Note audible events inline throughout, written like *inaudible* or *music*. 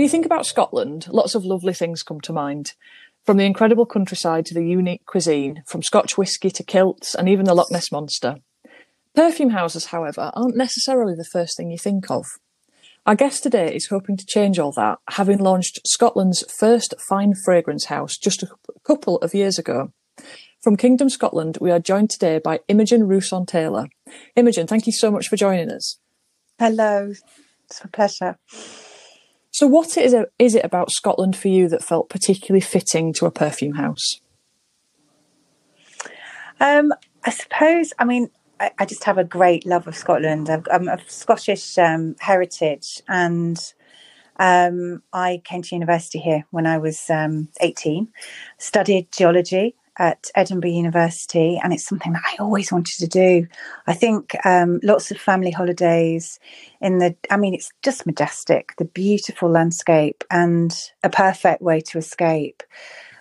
When you think about Scotland, lots of lovely things come to mind. From the incredible countryside to the unique cuisine, from Scotch whisky to kilts and even the Loch Ness Monster. Perfume houses, however, aren't necessarily the first thing you think of. Our guest today is hoping to change all that, having launched Scotland's first fine fragrance house just a couple of years ago. From Kingdom Scotland, we are joined today by Imogen Russon Taylor. Imogen, thank you so much for joining us. Hello, it's a pleasure. So, what is it, is it about Scotland for you that felt particularly fitting to a perfume house? Um, I suppose, I mean, I, I, just have a great love of Scotland. i am of Scottish um, heritage, and um, I came to university here when I was um, 18, studied geology at Edinburgh University, and it's something that I always wanted to do. I think um, lots of family holidays in the, I mean, it's just majestic, the beautiful landscape, and a perfect way to escape.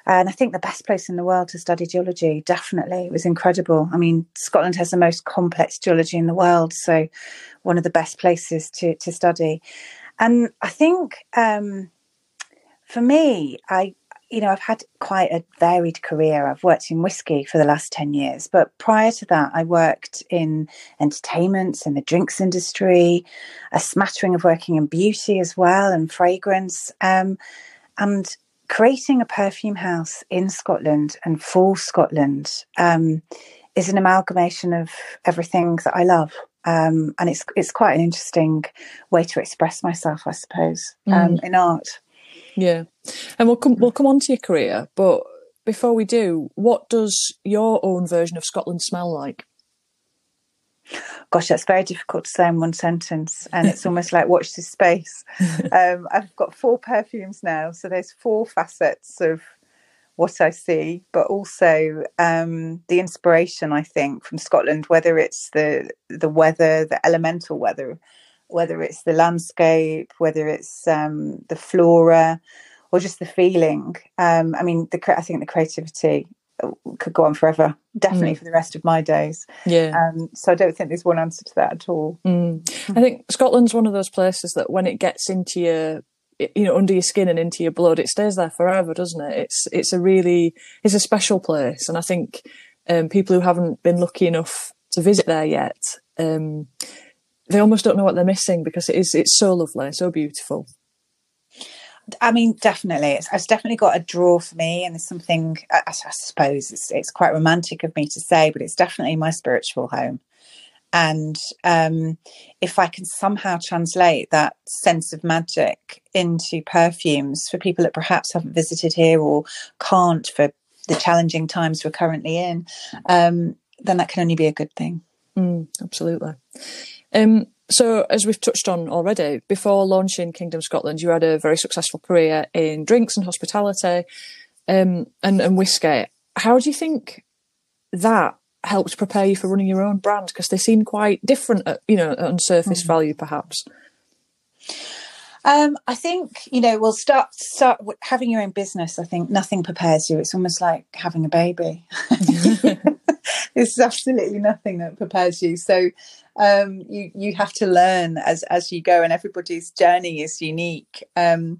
And I think the best place in the world to study geology, definitely. It was incredible. I mean, Scotland has the most complex geology in the world, so one of the best places to, to study. And I think um, for me, I you know, I've had quite a varied career. I've worked in whiskey for the last 10 years, but prior to that, I worked in entertainment, and the drinks industry, a smattering of working in beauty as well and fragrance. Um, and creating a perfume house in Scotland and for Scotland um, is an amalgamation of everything that I love. Um, and it's it's quite an interesting way to express myself, I suppose, um, mm. in art. Yeah, and we'll come we'll come on to your career, but before we do, what does your own version of Scotland smell like? Gosh, that's very difficult to say in one sentence, and it's *laughs* almost like watch this space. *laughs* Um, I've got four perfumes now, so there's four facets of what I see, but also um, the inspiration I think from Scotland, whether it's the the weather, the elemental weather, whether it's the landscape, whether it's um, the flora, or just the feeling. Um, I mean, the I think the creativity could go on forever, definitely mm. for the rest of my days. Yeah. Um, so I don't think there's one answer to that at all. Mm. I think Scotland's one of those places that when it gets into your you know under your skin and into your blood it stays there forever doesn't it it's it's a really it's a special place and i think um, people who haven't been lucky enough to visit there yet um, they almost don't know what they're missing because it is it's so lovely so beautiful I mean, definitely, it's, it's, definitely got a draw for me, and there's something. I, I suppose it's, it's, quite romantic of me to say, but it's definitely my spiritual home. And um, if I can somehow translate that sense of magic into perfumes for people that perhaps haven't visited here or can't for the challenging times we're currently in, um, then that can only be a good thing. Mm, absolutely. Um, so, as we've touched on already, before launching Kingdom Scotland, you had a very successful career in drinks and hospitality um, and, and whiskey. How do you think that helped prepare you for running your own brand? Because they seem quite different, at, you know, on surface mm. value, perhaps. Um, I think you know, we'll start start having your own business. I think nothing prepares you. It's almost like having a baby. *laughs* *laughs* *laughs* There's absolutely nothing that prepares you. So um, you you have to learn as as you go, and everybody's journey is unique. Um,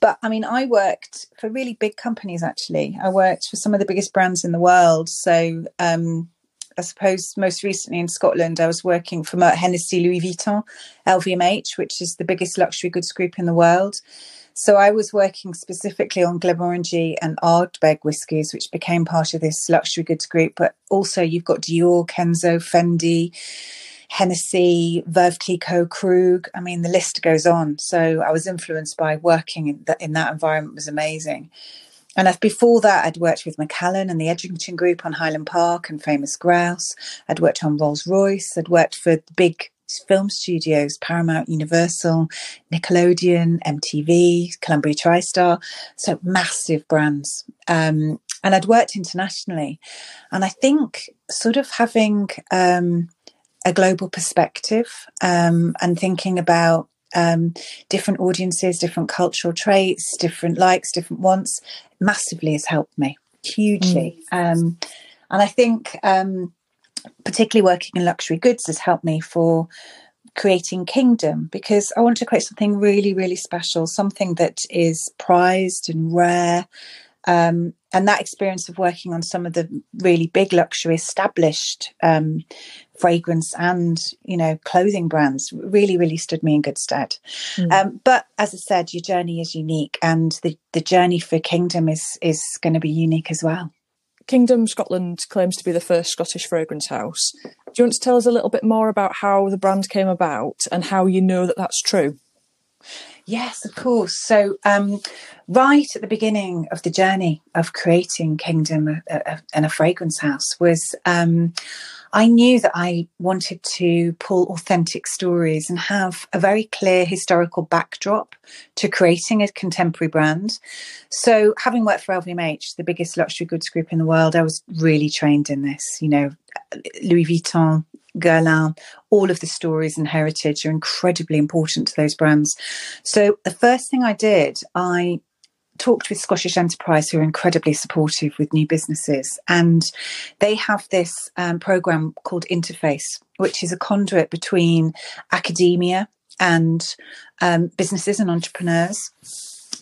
but I mean, I worked for really big companies. Actually, I worked for some of the biggest brands in the world. So um, I suppose most recently in Scotland, I was working for Hennessy, Louis Vuitton, LVMH, which is the biggest luxury goods group in the world. So I was working specifically on Glenmorangie and Ardbeg whiskies, which became part of this luxury goods group. But also you've got Dior, Kenzo, Fendi, Hennessy, Veuve Clicquot, Krug. I mean, the list goes on. So I was influenced by working in that, in that environment was amazing. And before that, I'd worked with Macallan and the Edrington Group on Highland Park and Famous Grouse. I'd worked on Rolls Royce. I'd worked for the big film studios, Paramount, Universal, Nickelodeon, MTV, Columbia TriStar. So massive brands. Um, and I'd worked internationally. And I think sort of having um, a global perspective um, and thinking about um, different audiences, different cultural traits, different likes, different wants, massively has helped me hugely. Mm. Um, and I think, um, particularly working in luxury goods, has helped me for creating Kingdom because I want to create something really, really special, something that is prized and rare. Um, and that experience of working on some of the really big luxury established um, fragrance and you know clothing brands really really stood me in good stead mm. um, but as i said your journey is unique and the, the journey for kingdom is is going to be unique as well Kingdom Scotland claims to be the first Scottish fragrance house. Do you want to tell us a little bit more about how the brand came about and how you know that that's true? Yes, of course. So, um, right at the beginning of the journey of creating Kingdom and a fragrance house was um, I knew that I wanted to pull authentic stories and have a very clear historical backdrop to creating a contemporary brand. So, having worked for LVMH, the biggest luxury goods group in the world, I was really trained in this. You know, Louis Vuitton, Guerlain, all of the stories and heritage are incredibly important to those brands. So, the first thing I did, I talked with Scottish Enterprise, who are incredibly supportive with new businesses, and they have this um, program called Interface, which is a conduit between academia and um, businesses and entrepreneurs.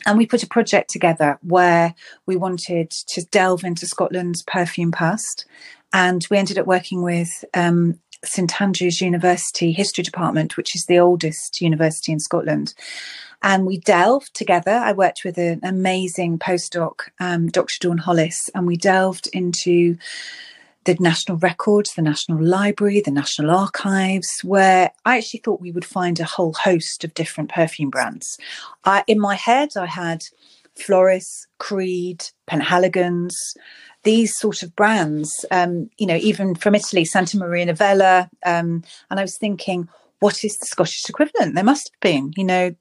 And we put a project together where we wanted to delve into Scotland's perfume past. And we ended up working with um, St Andrews University History Department, which is the oldest university in Scotland. And we delved together. I worked with an amazing postdoc, um, Dr. Dawn Hollis, and we delved into the National Records, the National Library, the National Archives, where I actually thought we would find a whole host of different perfume brands. I, in my head, I had Floris, Creed, Penhaligon's, these sort of brands, um, you know, even from Italy, Santa Maria Novella. Um, and I was thinking, what is the Scottish equivalent? There must have been. You know,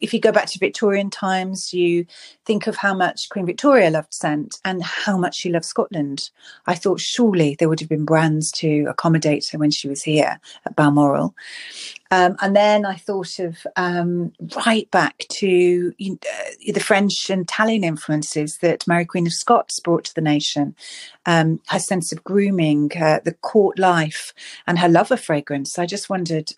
if you go back to Victorian times, you think of how much Queen Victoria loved scent and how much she loved Scotland. I thought surely there would have been brands to accommodate her when she was here at Balmoral. Um, and then I thought of um, right back to uh, the French and Italian influences that Mary Queen of Scots brought to the nation. Um, her sense of grooming, uh, the court life, and her love of fragrance. I just wondered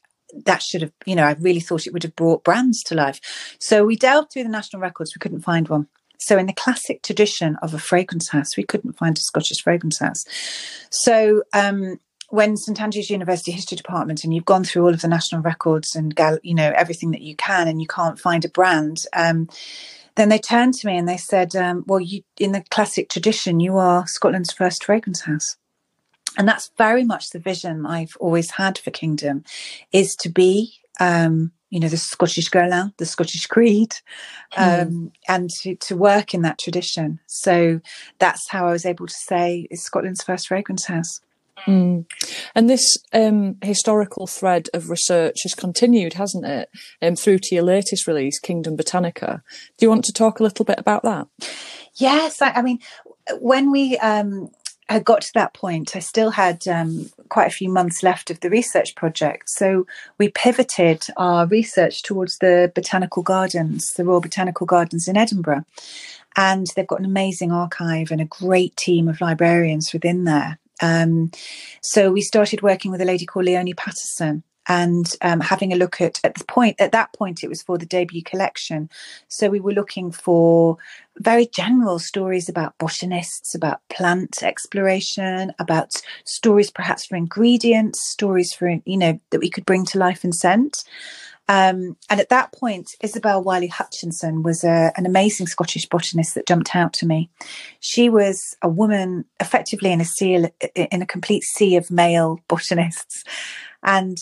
that should have, you know, I really thought it would have brought brands to life. So we delved through the national records, we couldn't find one. So, in the classic tradition of a fragrance house, we couldn't find a Scottish fragrance house. So, um, when St Andrews University History Department and you've gone through all of the national records and you know everything that you can, and you can't find a brand, um, then they turned to me and they said, um, "Well, you, in the classic tradition, you are Scotland's first fragrance house." And that's very much the vision I've always had for Kingdom, is to be, um, you know, the Scottish Guerlain, the Scottish Creed, hmm. um, mm. and to, to work in that tradition. So that's how I was able to say it's Scotland's first fragrance house. Mm. And this um, historical thread of research has continued, hasn't it, um, through to your latest release, Kingdom Botanica. Do you want to talk a little bit about that? Yes, I, I mean, when we um, I got to that point, I still had um, quite a few months left of the research project. So we pivoted our research towards the botanical gardens, the Royal Botanical Gardens in Edinburgh. And they've got an amazing archive and a great team of librarians within there. Um, so we started working with a lady called Leonie Paterson, and um, having a look at at the point at that point it was for the debut collection so we were looking for very general stories about botanists about plant exploration about stories perhaps for ingredients stories for you know that we could bring to life and scent um, and at that point, Isobel Wylie Hutchinson was a, an amazing Scottish botanist that jumped out to me. She was a woman effectively in a sea, in a complete sea of male botanists. And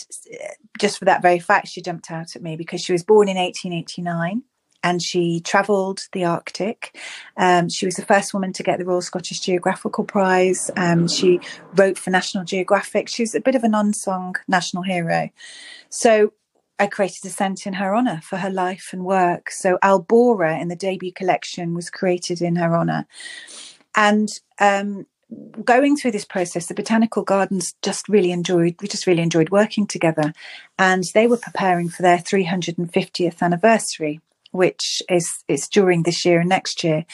just for that very fact, she jumped out at me because she was born in 1889 and she travelled the Arctic. Um, she was the first woman to get the Royal Scottish Geographical Prize. Um, she wrote for National Geographic. She's a bit of an unsung national hero. So I created a scent in her honour for her life and work. So Albora in the debut collection was created in her honour. And um, going through this process, the botanical gardens just really enjoyed, we just really enjoyed working together. And they were preparing for their 350th anniversary, which is, is during this year and next year.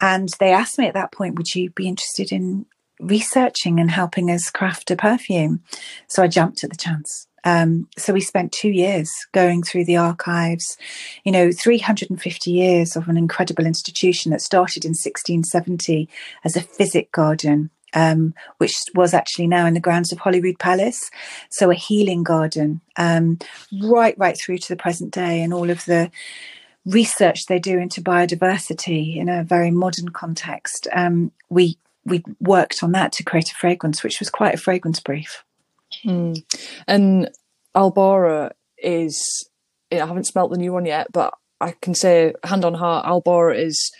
And they asked me at that point, would you be interested in researching and helping us craft a perfume? So I jumped at the chance Um, so we spent two years going through the archives, you know, 350 years of an incredible institution that started in 1670 as a physic garden. Um, which was actually now in the grounds of Holyrood Palace. So a healing garden, um, right, right through to the present day, and all of the research they do into biodiversity in a very modern context. Um, we we worked on that to create a fragrance, which was quite a fragrance brief. Mm. And Albora is, I haven't smelt the new one yet, but I can say, hand on heart, Albora is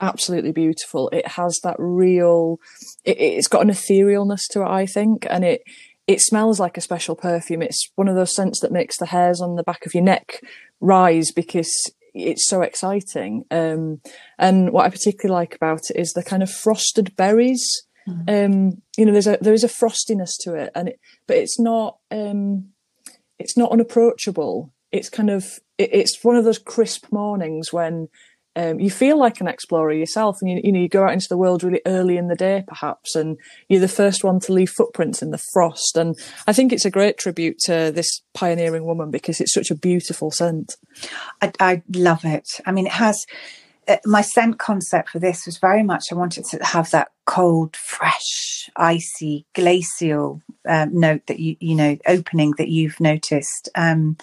absolutely beautiful. It has that real, it, has got an etherealness to it, I think, and it it smells like a special perfume. It's one of those scents that makes the hairs on the back of your neck rise because it's so exciting. Um, and what I particularly like about it is the kind of frosted berries. Mm. Um, you know, there's a there is a frostiness to it, and it, but it's not um, it's not unapproachable. It's kind of it, it's one of those crisp mornings when um, you feel like an explorer yourself, and you, you know you go out into the world really early in the day, perhaps, and you're the first one to leave footprints in the frost. And I think it's a great tribute to this pioneering woman because it's such a beautiful scent. I, I love it. I mean, it has my scent concept for this was very much I wanted to have that cold, fresh, icy, glacial um, note that you you know opening that you've noticed. Um,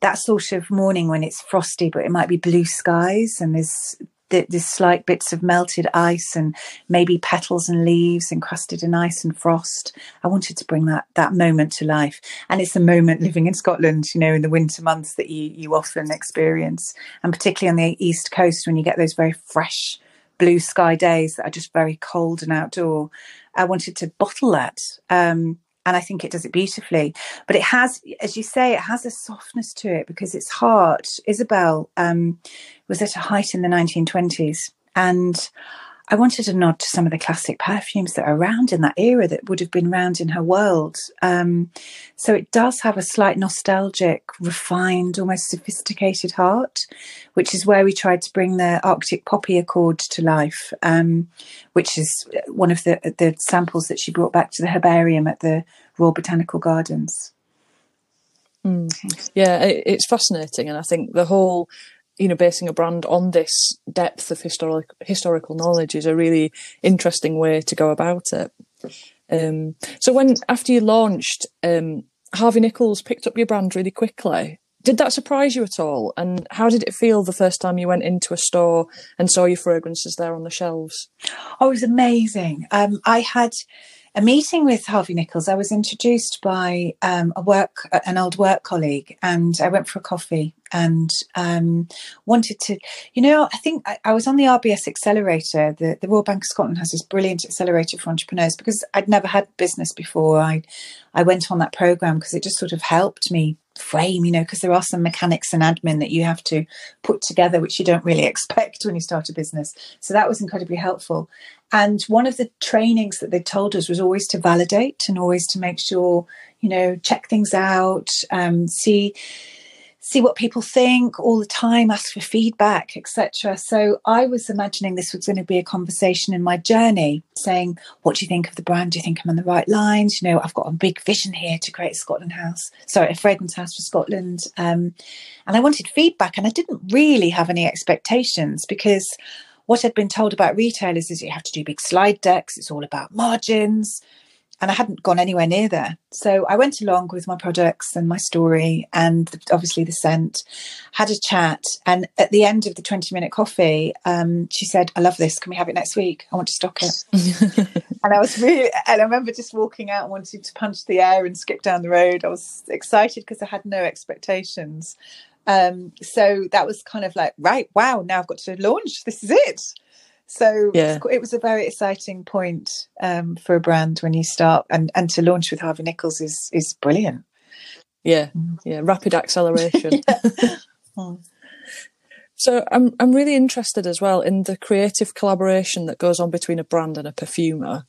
that sort of morning when it's frosty, but it might be blue skies and there's there's slight bits of melted ice and maybe petals and leaves encrusted in ice and frost. I wanted to bring that that moment to life, and it's a moment living in Scotland, you know, in the winter months that you you often experience, and particularly on the east coast when you get those very fresh blue sky days that are just very cold and outdoor. I wanted to bottle that. Um, and I think it does it beautifully. But it has, as you say, it has a softness to it because its heart, Isobel, um, was at a height in the 1920s, and I wanted to nod to some of the classic perfumes that are around in that era that would have been around in her world. Um, so it does have a slight nostalgic, refined, almost sophisticated heart, which is where we tried to bring the Arctic poppy accord to life, um, which is one of the the samples that she brought back to the herbarium at the Royal Botanical Gardens. Mm. Yeah, it's fascinating, and I think the whole you know, basing a brand on this depth of historic, historical knowledge is a really interesting way to go about it. Um, so when, after you launched, um, Harvey Nichols picked up your brand really quickly. Did that surprise you at all? And how did it feel the first time you went into a store and saw your fragrances there on the shelves? Oh, it was amazing. Um, I had, a meeting with Harvey Nichols, I was introduced by um, a work, an old work colleague, and I went for a coffee and um, wanted to, you know, I think I, I, was on the RBS accelerator. The, the Royal Bank of Scotland has this brilliant accelerator for entrepreneurs because I'd never had business before. I, I went on that program because it just sort of helped me frame, you know, because there are some mechanics and admin that you have to put together, which you don't really *laughs* expect when you start a business. So that was incredibly helpful. And one of the trainings that they told us was always to validate and always to make sure, you know, check things out, um, see see what people think all the time, ask for feedback, etc. So I was imagining this was going to be a conversation in my journey, saying, "What do you think of the brand? Do you think I'm on the right lines? You know, I've got a big vision here to create a Scotland house, sorry, a fragrance house for Scotland." Um, and I wanted feedback, and I didn't really have any expectations because what I'd been told about retailers is you have to do big slide decks. It's all about margins and I hadn't gone anywhere near there. So I went along with my products and my story and obviously the scent, had a chat. And at the end of the 20 minute coffee, um, she said, I love this. Can we have it next week? I want to stock it. *laughs* and I was really, and I remember just walking out wanting to punch the air and skip down the road. I was excited because I had no expectations. Um, so that was kind of like, right, wow, now I've got to launch. This is it. So yeah. it was a very exciting point um, for a brand when you start, and, and to launch with Harvey Nichols is is brilliant. Yeah, mm. yeah, rapid acceleration. *laughs* Hmm. *laughs* So I'm I'm really interested as well in the creative collaboration that goes on between a brand and a perfumer.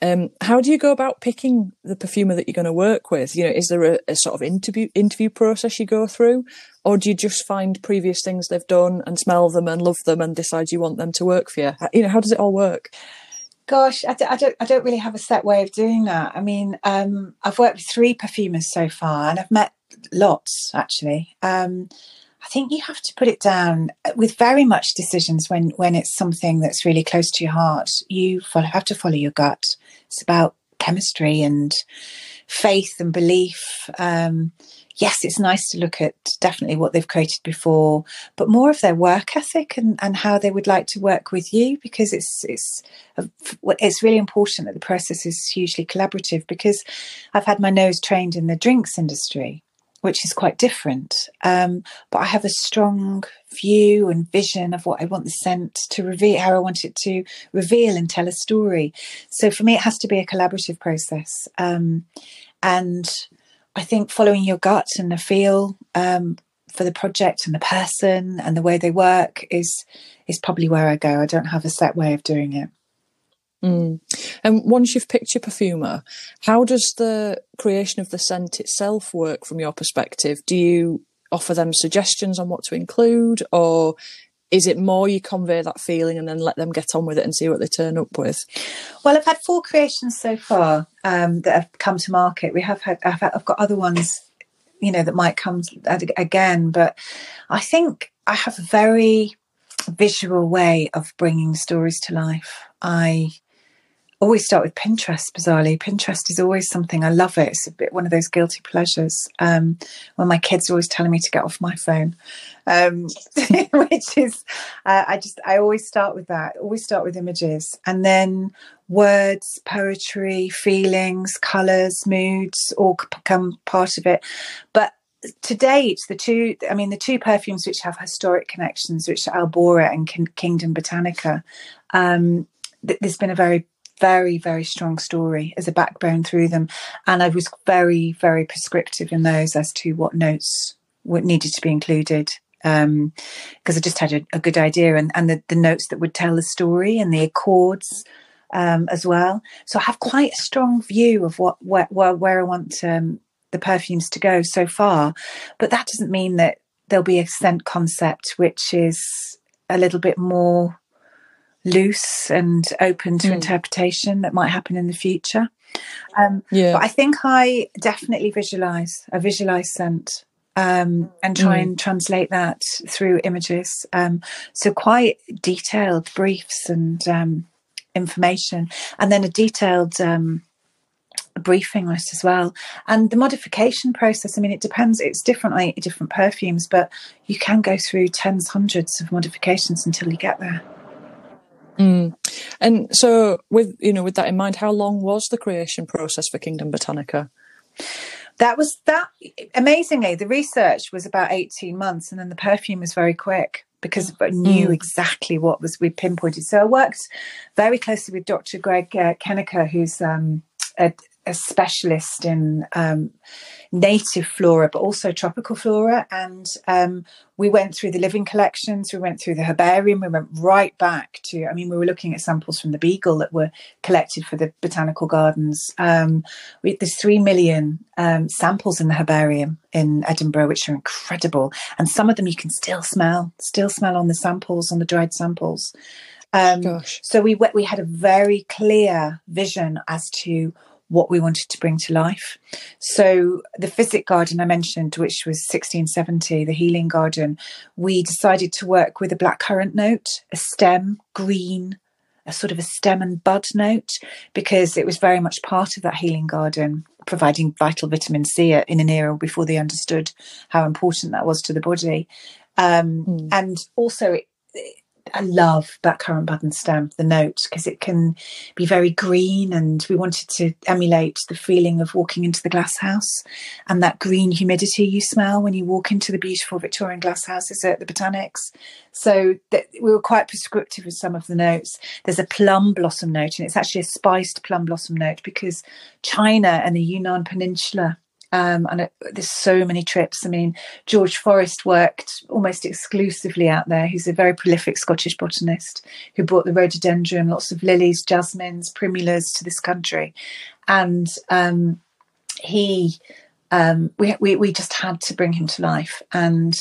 Um, how do you go about picking the perfumer that you're going to work with? You know, is there a, a, sort of interview interview process you go through, or do you just find previous things they've done and smell them and love them and decide you want them to work for you? You know, how does it all work? Gosh, I, d- I don't. I don't really have a set way of doing that. I mean, um, I've worked with three perfumers so far, and I've met lots actually. Um, I think you have to put it down with very much decisions when when it's something that's really close to your heart. You follow, have to follow your gut. It's about chemistry and faith and belief. Um, yes, it's nice to look at definitely what they've created before, but more of their work ethic and, and how they would like to work with you because it's it's it's really important that the process is hugely collaborative because I've had my nose trained in the drinks industry which is quite different. Um, but I have a strong view and vision of what I want the scent to reveal, how I want it to reveal and tell a story. So for me, it has to be a collaborative process. Um, and I think following your gut and the feel um, for the project and the person and the way they work is is probably where I go. I don't have a set way of doing it. Mm. And once you've picked your perfumer, how does the creation of the scent itself work from your perspective? Do you offer them suggestions on what to include, or is it more you convey that feeling and then let them get on with it and see what they turn up with? Well, I've had four creations so far um, that have come to market. We have had I've, had, I've got other ones, you know, that might come again, but I think I have a very visual way of bringing stories to life. I always start with Pinterest, bizarrely. Pinterest is always something I love it. It's a bit one of those guilty pleasures. Um, when my kids are always telling me to get off my phone, um, *laughs* which is, uh, I just, I always start with that, always start with images and then words, poetry, feelings, colors, moods all become part of it. But to date, the two, I mean, the two perfumes which have historic connections, which are Albora and Kingdom Botanica, um, there's been a very very, very strong story as a backbone through them. And I was very, very prescriptive in those as to what notes what needed to be included. because um, I just had a, a, good idea and, and the, the notes that would tell the story and the accords um, as well. So I have quite a strong view of what where, where, where I want um, the perfumes to go so far. But that doesn't mean that there'll be a scent concept which is a little bit more loose and open to mm. interpretation that might happen in the future. Um, yeah. But I think I definitely visualize, I visualize scent um, and try mm. and translate that through images. Um, so quite detailed briefs and um, information, and then a detailed um, briefing list as well. And the modification process, I mean, it depends. It's different like different perfumes, but you can go through tens, hundreds of modifications until you get there. Mm. And so, with you know, with that in mind, how long was the creation process for Kingdom Botanica? That was that amazingly. The research was about eighteen months, and then the perfume was very quick because I knew mm. exactly what was we pinpointed. So I worked very closely with Dr. Greg uh, Kenicer, who's um, a, a specialist in um, native flora, but also tropical flora. And um, we went through the living collections, we went through the herbarium, we went right back to, I mean, we were looking at samples from the Beagle that were collected for the botanical gardens. Um, we, there's three million um, samples in the herbarium in Edinburgh, which are incredible. And some of them you can still smell, still smell on the samples, on the dried samples. Um, so we we had a very clear vision as to what we wanted to bring to life. So the Physic Garden I mentioned, which was 1670, the Healing Garden, we decided to work with a blackcurrant note, a stem, green, a sort of a stem and bud note, because it was very much part of that Healing Garden, providing vital vitamin C in an era before they understood how important that was to the body. Um, mm. And also, it, I love blackcurrant bud and stem, the note, because it can be very green. And we wanted to emulate the feeling of walking into the glass house and that green humidity you smell when you walk into the beautiful Victorian glass houses at the Botanics. So that we were quite prescriptive with some of the notes. There's a plum blossom note, and it's actually a spiced plum blossom note because China and the Yunnan Peninsula um, and it, there's so many trips. I mean, George Forrest worked almost exclusively out there. He's a very prolific Scottish botanist who brought the rhododendron, lots of lilies, jasmines, primulas to this country. And um, he, um, we, we, we just had to bring him to life. And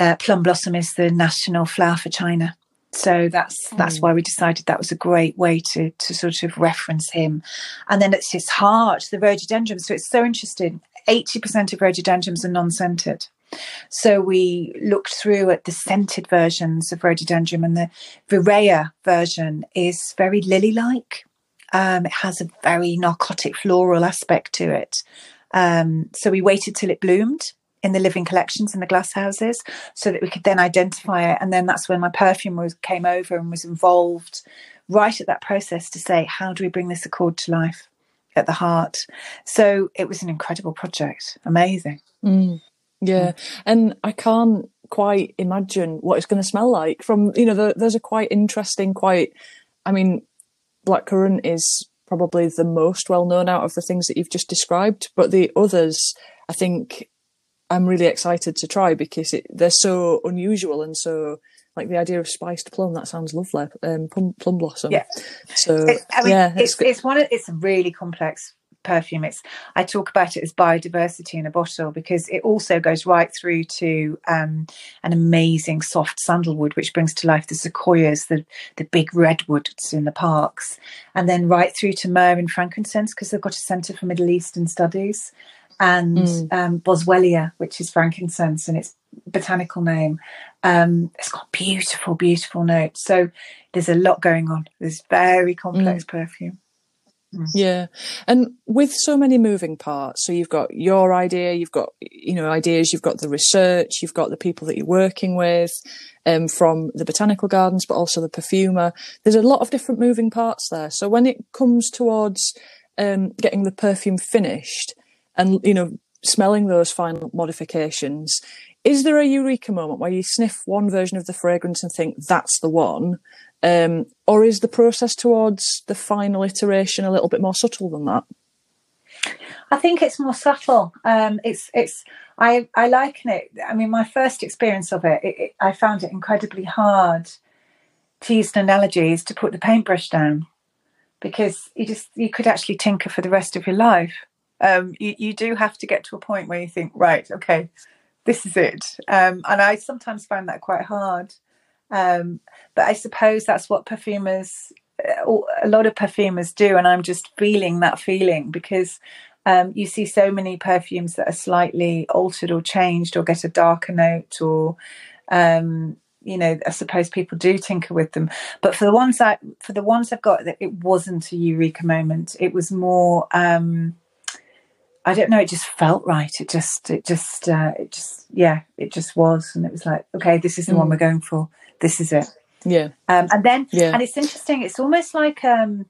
uh, plum blossom is the national flower for China. So that's that's mm. why we decided that was a great way to to sort of reference him. And then it's his heart, the rhododendron. So it's so interesting. Eighty percent of rhododendrons are non-scented. So we looked through at the scented versions of rhododendron, and the Vireya version is very lily-like. Um, it has a very narcotic floral aspect to it. Um, so we waited till it bloomed in the living collections in the glass houses so that we could then identify it. And then that's when my perfume was came over and was involved right at that process to say, how do we bring this accord to life at the heart? So it was an incredible project. Amazing. Mm. Yeah. And I can't quite imagine what it's going to smell like from, you know, the, there's a quite interesting, quite, I mean, blackcurrant is probably the most well known out of the things that you've just described, but the others, I think I'm really excited to try because it, they're so unusual and so like the idea of spiced plum that sounds lovely um plum, plum blossom. Yeah. So it, I mean, yeah it's, it's, it's one of it's a really complex perfume. It's I talk about it as biodiversity in a bottle because it also goes right through to um, an amazing soft sandalwood, which brings to life the sequoias, the the big redwoods in the parks, and then right through to myrrh and frankincense because they've got a centre for Middle Eastern studies, and mm. um, boswellia, which is frankincense and its botanical name. Um, it's got beautiful, beautiful notes. So there's a lot going on. There's very complex mm. perfume. Mm. Yeah. And with so many moving parts, so you've got your idea, you've got, you know, ideas, you've got the research, you've got the people that you're working with, um, from the botanical gardens, but also the perfumer. There's a lot of different moving parts there. So when it comes towards, um, getting the perfume finished and, you know, smelling those final modifications, is there a eureka moment where you sniff one version of the fragrance and think that's the one? Um, or is the process towards the final iteration a little bit more subtle than that? I think it's more subtle. Um, it's it's I I liken it. I mean, my first experience of it, it, it, I found it incredibly hard to use an analogy is to put the paintbrush down because you just you could actually tinker for the rest of your life. Um, you you do have to get to a point where you think, right, okay, this is it. Um, and I sometimes find that quite hard. Um, but I suppose that's what perfumers, uh, a lot of perfumers do, and I'm just feeling that feeling because um, you see so many perfumes that are slightly altered or changed or get a darker note or um, you know i suppose people do tinker with them but for the ones that for the ones i've got that it wasn't a eureka moment it was more um i don't know it just felt right it just it just uh, it just yeah it just was and it was like okay this is the mm. one we're going for this is it yeah. Um, and then, yeah. and it's interesting, it's almost like um,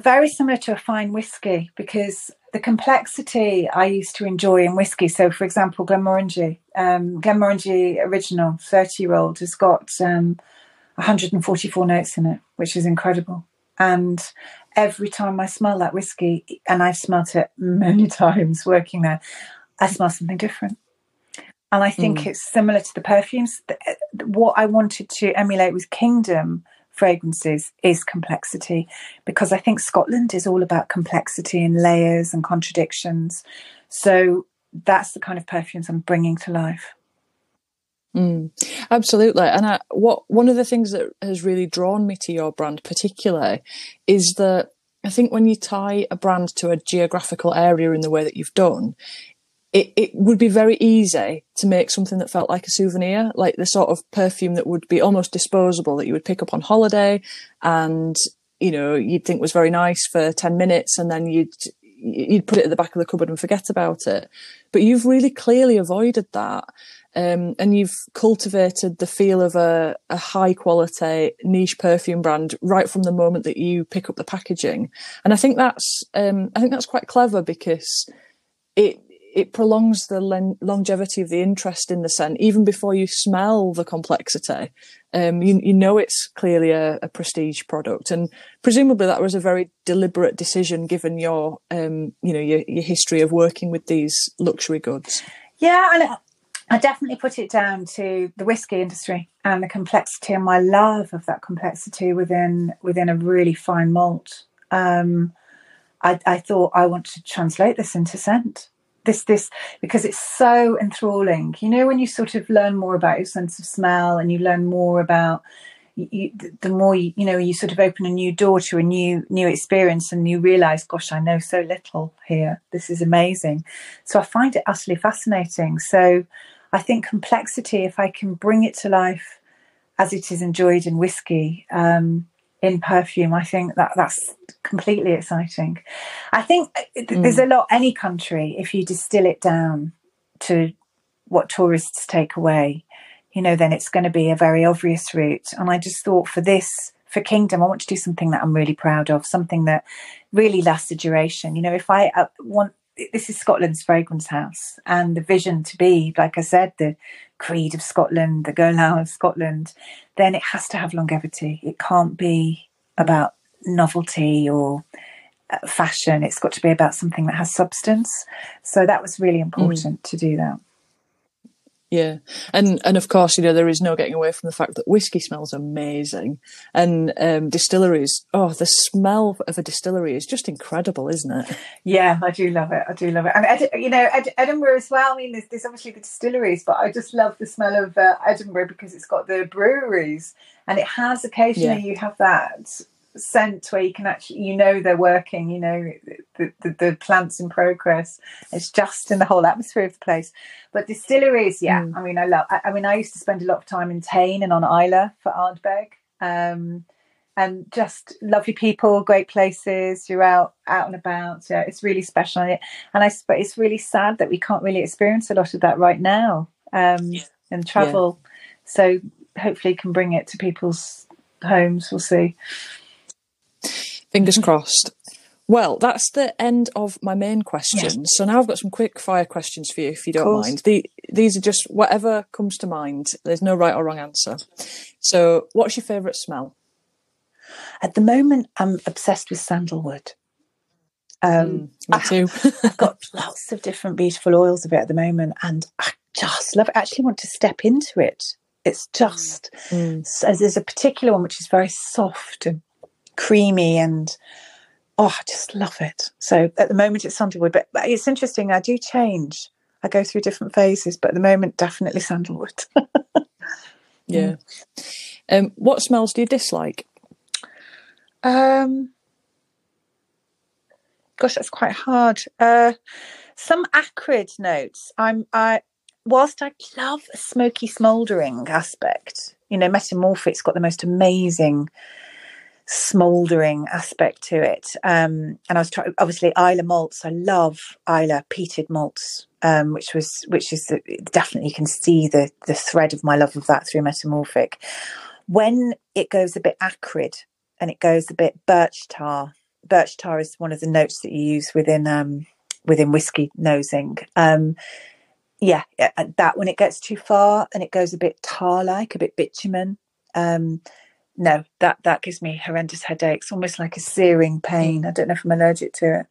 very similar to a fine whiskey because the complexity I used to enjoy in whiskey. So, for example, Glenmorangie, um, Glenmorangie Original 30 year old has got um, 144 notes in it, which is incredible. And every time I smell that whiskey, and I've smelt it many *laughs* times working there, I smell something different. And I think mm. it's similar to the perfumes. What I wanted to emulate with Kingdom fragrances is complexity because I think Scotland is all about complexity and layers and contradictions. So that's the kind of perfumes I'm bringing to life. Mm, absolutely. And I, what one of the things that has really drawn me to your brand, particularly, is that I think when you tie a brand to a geographical area in the way that you've done, it, it would be very easy to make something that felt like a souvenir, like the sort of perfume that would be almost disposable that you would pick up on holiday and, you know, you'd think was very nice for 10 minutes and then you'd, you'd put it at the back of the cupboard and forget about it. But you've really clearly avoided that. Um, and you've cultivated the feel of a, a high quality niche perfume brand right from the moment that you pick up the packaging. And I think that's, um, I think that's quite clever because it, it prolongs the len- longevity of the interest in the scent even before you smell the complexity. Um, you, you, know it's clearly a, a, prestige product, and presumably that was a very deliberate decision given your, um, you know, your, your, history of working with these luxury goods. Yeah, and I definitely put it down to the whiskey industry and the complexity and my love of that complexity within within a really fine malt. Um, I, I thought I want to translate this into scent. This this because it's so enthralling. You know when you sort of learn more about your sense of smell and you learn more about you, the more you, you know you sort of open a new door to a new new experience and you realize gosh i know so little here. This is amazing. So i find it utterly fascinating. So i think complexity if i can bring it to life as it is enjoyed in whiskey um, in perfume i think that that's completely exciting i think mm. there's a lot any country if you distill it down to what tourists take away you know, then it's going to be a very obvious route. And I just thought for this, for Kingdom, I want to do something that I'm really proud of, something that really lasts a duration. You know, if I uh, want, this is Scotland's fragrance house, and the vision to be, like I said, the creed of Scotland, the Guerlain of Scotland, then it has to have longevity. It can't be about novelty or uh, fashion. It's got to be about something that has substance. So that was really important mm. to do that. Yeah, and and of course, you know there is no getting away from the fact that whiskey smells amazing, and um, distilleries. Oh, the smell of a distillery is just incredible, isn't it? Yeah, I do love it. I do love it, and Ed, you know Ed, Edinburgh as well. I mean, there's, there's, obviously the distilleries, but I just love the smell of uh, Edinburgh because it's got the breweries, and it has occasionally yeah. you have that scent where you can actually you know they're working you know the, the, the, plants in progress. It's just in the whole atmosphere of the place. But distilleries yeah mm. i mean i love I, I, mean i used to spend a lot of time in Tain and on Islay for Ardbeg um, and just lovely people great places. You're out out and about yeah it's really special. And i but it's really sad that we can't really experience a lot of that right now um, and travel. Yeah. so hopefully can bring it to people's homes we'll see Fingers crossed. Well, that's the end of my main questions. Yeah. So now I've got some quick fire questions for you, if you don't mind. The, these are just whatever comes to mind. There's no right or wrong answer. So, what's your favourite smell? At the moment, I'm obsessed with sandalwood. Um, mm, me too. I've got *laughs* lots of different beautiful oils of it at the moment, and I just love it. I actually want to step into it. It's just mm. so there's a particular one which is very soft and creamy and oh, I just love it. So at the moment it's sandalwood, but, but it's interesting. I do change. I go through different phases, but at the moment, definitely *laughs* sandalwood. yeah. Um, what smells do you dislike? Um, gosh, that's quite hard. Uh, some acrid notes. I'm I whilst I love a smoky smouldering aspect, you know, metamorphic's got the most amazing smouldering aspect to it. Um, and I was trying, obviously, Islay malts. I love Islay peated malts, um, which was which is the, definitely you can see the the thread of my love of that through Metamorphic. When it goes a bit acrid and it goes a bit birch tar. Birch tar is one of the notes that you use within um, within whiskey nosing. Um, yeah, that when it gets too far and it goes a bit tar like, a bit bitumen. Um, no, that that gives me horrendous headaches, almost like a searing pain. I don't know if I'm allergic to it.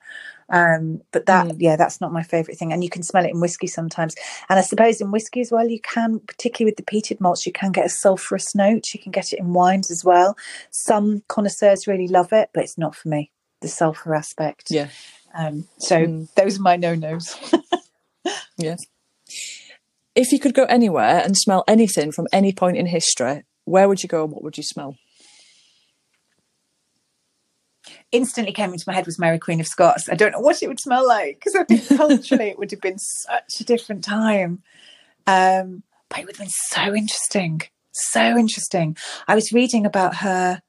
Um, but that, mm. yeah, that's not my favourite thing. And you can smell it in whiskey sometimes. And I suppose in whiskey as well, you can, particularly with the peated malts, you can get a sulphurous note. You can get it in wines as well. Some connoisseurs really love it, but it's not for me. The sulphur aspect. Yeah. Um, so mm. those are my no nos. *laughs* yeah. If you could go anywhere and smell anything from any point in history, where would you go and what would you smell? Instantly came into my head was Mary Queen of Scots. I don't know what it would smell like because I think culturally it would have been such a different time. Um, but it would have been so interesting, so interesting. I was reading about her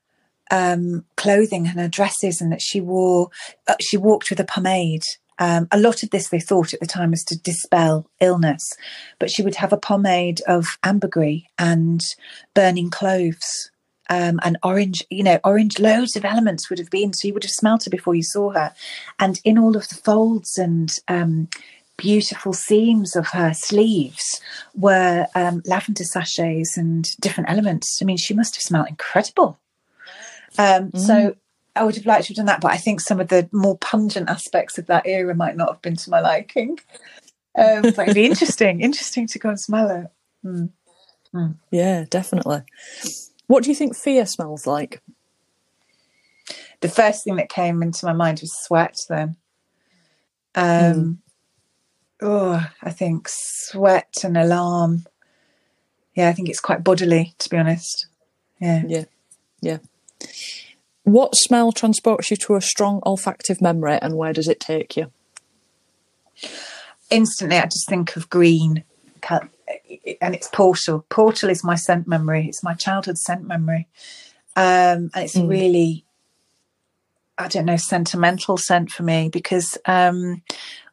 um, clothing and her dresses, and that she wore, uh, she walked with a pomade um, a lot of this they thought at the time was to dispel illness, but she would have a pomade of ambergris and burning cloves um, and orange, you know, orange, loads of elements would have been. So you would have smelt her before you saw her. And in all of the folds and um, beautiful seams of her sleeves were um, lavender sachets and different elements. I mean, she must have smelled incredible. Um, mm. So I would have liked to have done that, but I think some of the more pungent aspects of that era might not have been to my liking. Um, but it'd be *laughs* interesting, interesting to go and smell it. Mm. Mm. Yeah, definitely. What do you think fear smells like? The first thing that came into my mind was sweat. Then, um, mm. oh, I think sweat and alarm. Yeah, I think it's quite bodily, to be honest. Yeah. Yeah. Yeah. What smell transports you to a strong olfactive memory and where does it take you? Instantly, I just think of green and it's Portal. Portal is my scent memory. It's my childhood scent memory. Um, and it's mm. really, I don't know, sentimental scent for me because um,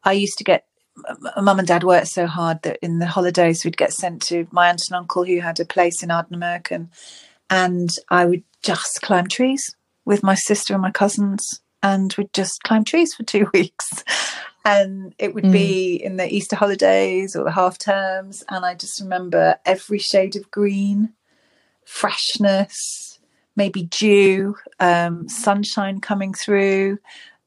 I used to get mum and dad worked so hard that in the holidays we'd get sent to my aunt and uncle who had a place in Ardnamurchan and I would just climb trees with my sister and my cousins and we'd just climb trees for two *laughs* weeks and it would mm. be in the Easter holidays or the half terms and I just remember every shade of green freshness maybe dew um, sunshine coming through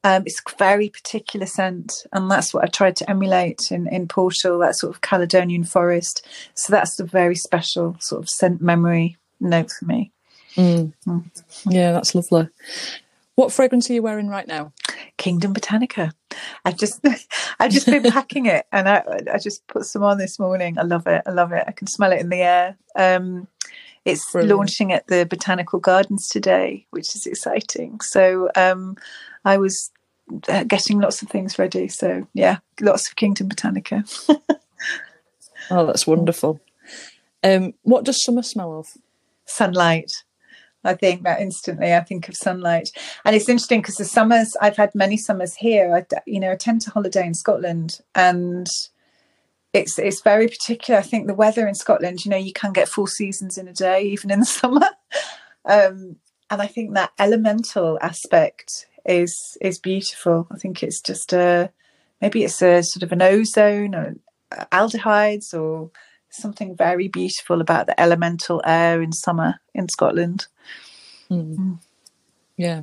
um, it's a very particular scent, and that's what I tried to emulate in, in Portal, that sort of Caledonian forest. So that's a very special sort of scent memory note for me. Mm. Mm. Yeah, that's lovely. What fragrance are you wearing right now? Kingdom Botanica. I've just *laughs* I've just been *laughs* packing it, and I I just put some on this morning. I love it. I love it. I can smell it in the air. Um, it's Brilliant. launching at the Botanical Gardens today, which is exciting. So um, I was uh, getting lots of things ready. So yeah, lots of Kingdom Botanica. *laughs* oh, that's wonderful. Um, what does summer smell of? Sunlight. I think that instantly I think of sunlight, and it's interesting because the summers I've had many summers here. I, you know, I tend to holiday in Scotland, and it's it's very particular. I think the weather in Scotland, you know, you can get four seasons in a day, even in the *laughs* summer. Um, and I think that elemental aspect is is beautiful. I think it's just a maybe it's a sort of an ozone or aldehydes or something very beautiful about the elemental air in summer in Scotland. Mm. Mm. Yeah.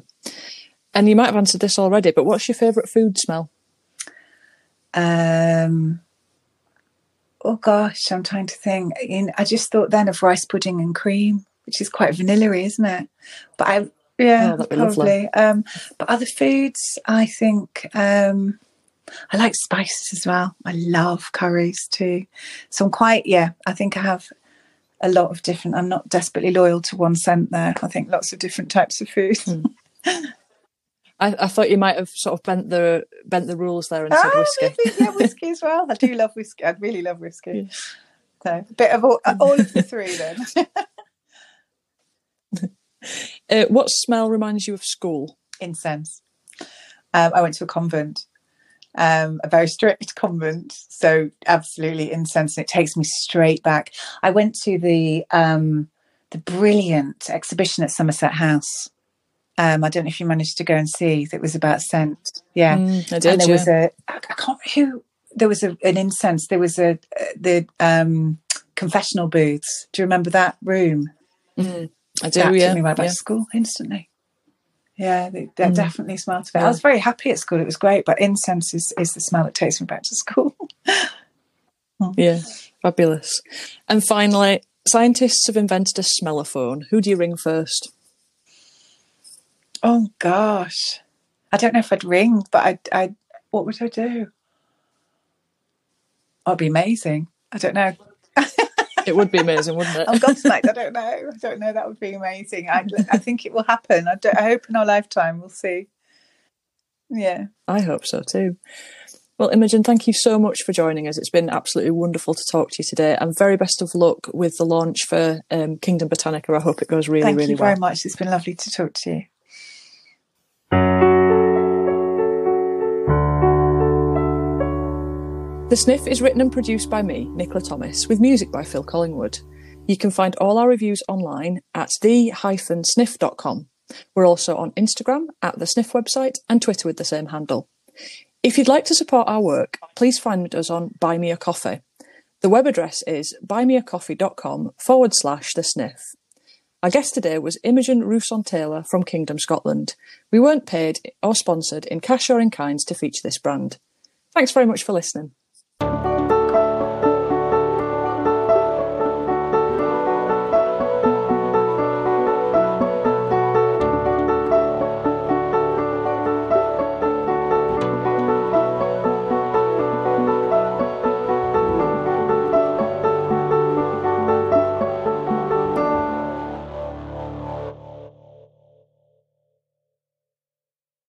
And you might have answered this already, but what's your favourite food smell? Um, oh gosh, I'm trying to think. I just thought then of rice pudding and cream, which is quite vanilla isn't it? But I yeah, oh, probably. Um, but other foods, I think um, I like spices as well. I love curries too. So I'm quite yeah. I think I have a lot of different. I'm not desperately loyal to one scent there. I think lots of different types of food. Mm. I, I, thought you might have sort of bent the bent the rules there and said oh, whiskey. Maybe, yeah, *laughs* whiskey as well. I do love whiskey. I really love whiskey. Yeah. So a bit of all, all of the three then. *laughs* *laughs* Uh, what smell reminds you of school? Incense. Um, I went to a convent, um, a very strict *laughs* convent, so absolutely incense, and it takes me straight back. I went to the um, the brilliant exhibition at Somerset House. Um, I don't know if you managed to go and see. That it was about scent. Yeah, mm, I did. And there yeah. was a I can't who there was a, an incense. There was a the um, confessional booths. Do you remember that room? Mm. I do. That yeah, took me right back yeah. to school instantly. Yeah, they're mm. definitely smart of it. Yeah. I was very happy at school; it was great. But incense is, is the smell that takes me back to school. *laughs* mm. Yeah, fabulous. And finally, scientists have invented a smellophone. Who do you ring first? Oh gosh, I don't know if I'd ring, but I, I, what would I do? Oh, it'd be amazing. I don't know. *laughs* It would be amazing, wouldn't it? I'm gobsmacked. I don't know. I don't know. That would be amazing. I, I think it will happen. I, I hope in our lifetime we'll see. Yeah. I hope so too. Well, Imogen, thank you so much for joining us. It's been absolutely wonderful to talk to you today, and very best of luck with the launch for um, Kingdom Botanica. I hope it goes really, thank really well. Thank you very much. It's been lovely to talk to you. The Sniff is written and produced by me, Nicola Thomas, with music by Phil Collingwood. You can find all our reviews online at the-sniff.com. We're also on Instagram at the Sniff website and Twitter with the same handle. If you'd like to support our work, please find us on Buy Me a Coffee. The web address is buymeacoffee.com forward slash the sniff. Our guest today was Imogen Russon Taylor from Kingdom Scotland. We weren't paid or sponsored in cash or in kinds to feature this brand. Thanks very much for listening. Bye.